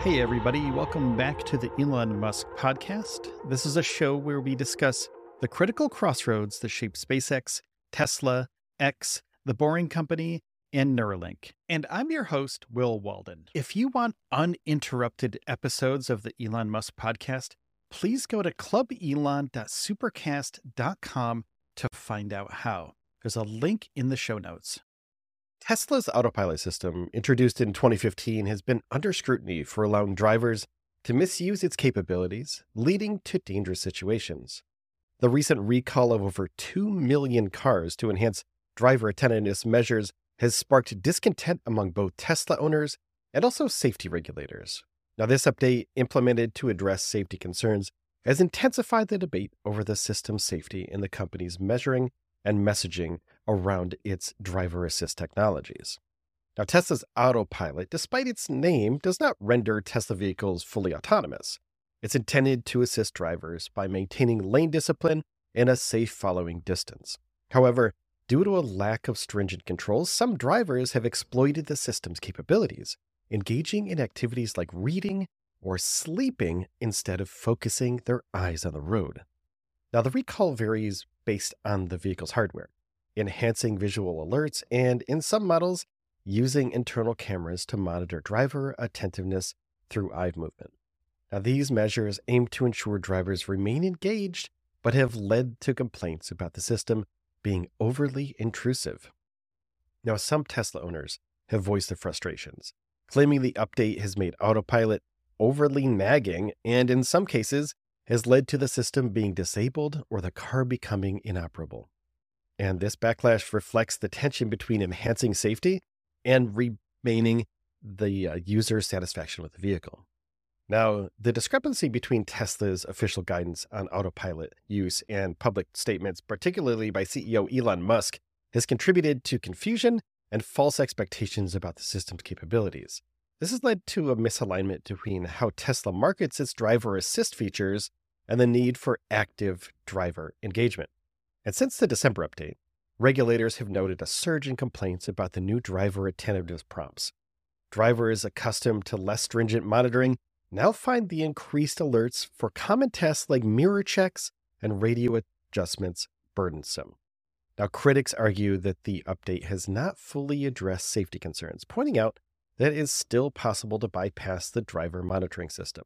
Hey, everybody. Welcome back to the Elon Musk podcast. This is a show where we discuss the critical crossroads that shape SpaceX, Tesla, X, The Boring Company, and Neuralink. And I'm your host, Will Walden. If you want uninterrupted episodes of the Elon Musk podcast, please go to clubelon.supercast.com to find out how. There's a link in the show notes. Tesla's autopilot system, introduced in 2015, has been under scrutiny for allowing drivers to misuse its capabilities, leading to dangerous situations. The recent recall of over 2 million cars to enhance driver attentiveness measures has sparked discontent among both Tesla owners and also safety regulators. Now, this update, implemented to address safety concerns, has intensified the debate over the system's safety in the company's measuring and messaging around its driver assist technologies. Now, Tesla's autopilot, despite its name, does not render Tesla vehicles fully autonomous. It's intended to assist drivers by maintaining lane discipline and a safe following distance. However, due to a lack of stringent controls, some drivers have exploited the system's capabilities, engaging in activities like reading or sleeping instead of focusing their eyes on the road. Now, the recall varies based on the vehicle's hardware, enhancing visual alerts, and in some models, using internal cameras to monitor driver attentiveness through eye movement. Now, these measures aim to ensure drivers remain engaged, but have led to complaints about the system being overly intrusive. Now, some Tesla owners have voiced their frustrations, claiming the update has made autopilot overly nagging and, in some cases, has led to the system being disabled or the car becoming inoperable. And this backlash reflects the tension between enhancing safety and remaining the uh, user satisfaction with the vehicle. Now, the discrepancy between Tesla's official guidance on autopilot use and public statements, particularly by CEO Elon Musk, has contributed to confusion and false expectations about the system's capabilities. This has led to a misalignment between how Tesla markets its driver assist features and the need for active driver engagement. And since the December update, regulators have noted a surge in complaints about the new driver attentiveness prompts. Drivers accustomed to less stringent monitoring now find the increased alerts for common tasks like mirror checks and radio adjustments burdensome. Now, critics argue that the update has not fully addressed safety concerns, pointing out that it is still possible to bypass the driver monitoring system.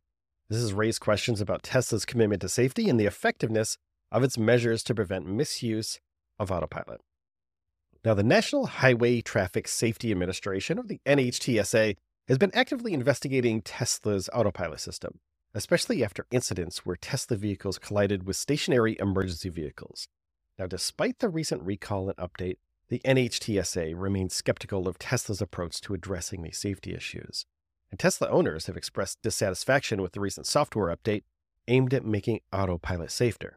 This has raised questions about Tesla's commitment to safety and the effectiveness of its measures to prevent misuse of autopilot. Now, the National Highway Traffic Safety Administration, or the NHTSA, has been actively investigating Tesla's autopilot system, especially after incidents where Tesla vehicles collided with stationary emergency vehicles. Now, despite the recent recall and update, the NHTSA remains skeptical of Tesla's approach to addressing these safety issues and Tesla owners have expressed dissatisfaction with the recent software update aimed at making autopilot safer.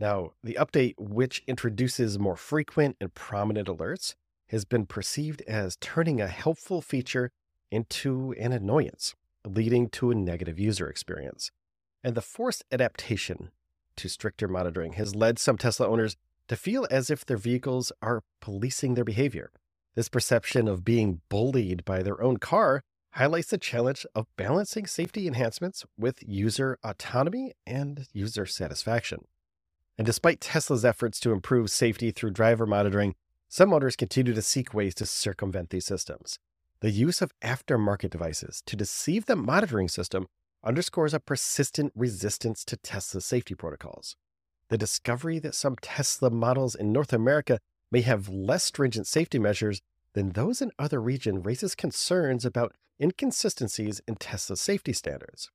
Now, the update, which introduces more frequent and prominent alerts, has been perceived as turning a helpful feature into an annoyance, leading to a negative user experience. And the forced adaptation to stricter monitoring has led some Tesla owners to feel as if their vehicles are policing their behavior. This perception of being bullied by their own car highlights the challenge of balancing safety enhancements with user autonomy and user satisfaction. And despite Tesla's efforts to improve safety through driver monitoring, some owners continue to seek ways to circumvent these systems. The use of aftermarket devices to deceive the monitoring system underscores a persistent resistance to Tesla's safety protocols. The discovery that some Tesla models in North America may have less stringent safety measures than those in other regions raises concerns about inconsistencies in Tesla's safety standards.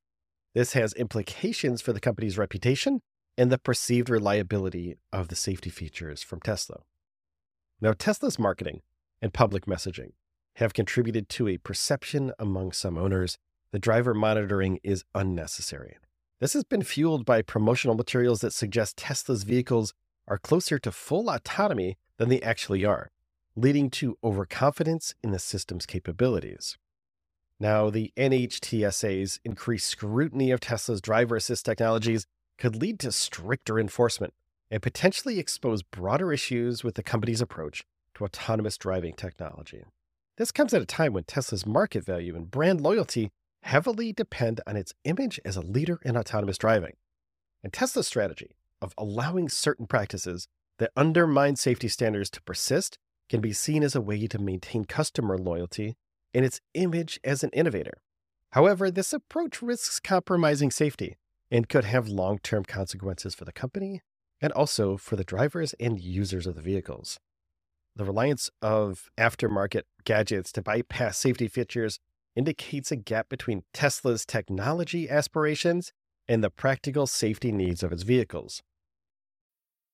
This has implications for the company's reputation and the perceived reliability of the safety features from Tesla. Now, Tesla's marketing and public messaging have contributed to a perception among some owners that driver monitoring is unnecessary. This has been fueled by promotional materials that suggest Tesla's vehicles are closer to full autonomy than they actually are, leading to overconfidence in the system's capabilities. Now, the NHTSA's increased scrutiny of Tesla's driver assist technologies could lead to stricter enforcement and potentially expose broader issues with the company's approach to autonomous driving technology. This comes at a time when Tesla's market value and brand loyalty heavily depend on its image as a leader in autonomous driving. And Tesla's strategy of allowing certain practices that undermine safety standards to persist can be seen as a way to maintain customer loyalty and its image as an innovator. However, this approach risks compromising safety and could have long term consequences for the company and also for the drivers and users of the vehicles. The reliance of aftermarket gadgets to bypass safety features indicates a gap between Tesla's technology aspirations and the practical safety needs of its vehicles.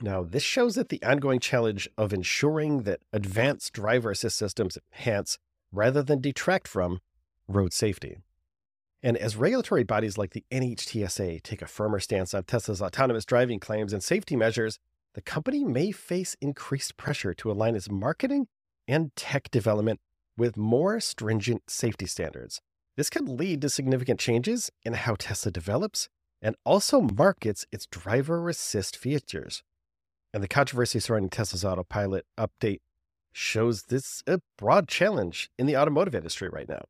Now, this shows that the ongoing challenge of ensuring that advanced driver assist systems enhance rather than detract from road safety. And as regulatory bodies like the NHTSA take a firmer stance on Tesla's autonomous driving claims and safety measures, the company may face increased pressure to align its marketing and tech development with more stringent safety standards. This could lead to significant changes in how Tesla develops and also markets its driver assist features. And the controversy surrounding Tesla's autopilot update shows this a broad challenge in the automotive industry right now,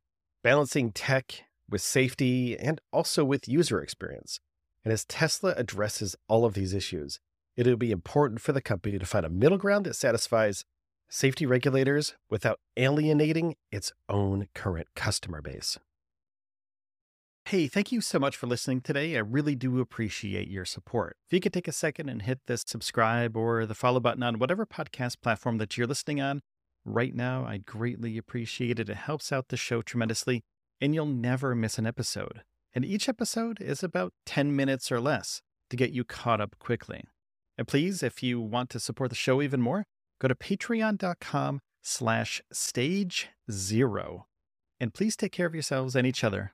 balancing tech with safety and also with user experience. And as Tesla addresses all of these issues, it'll be important for the company to find a middle ground that satisfies safety regulators without alienating its own current customer base. Hey, thank you so much for listening today. I really do appreciate your support. If you could take a second and hit the subscribe or the follow button on whatever podcast platform that you're listening on right now, I'd greatly appreciate it. It helps out the show tremendously, and you'll never miss an episode. And each episode is about 10 minutes or less to get you caught up quickly. And please, if you want to support the show even more, go to patreon.com slash stage zero. And please take care of yourselves and each other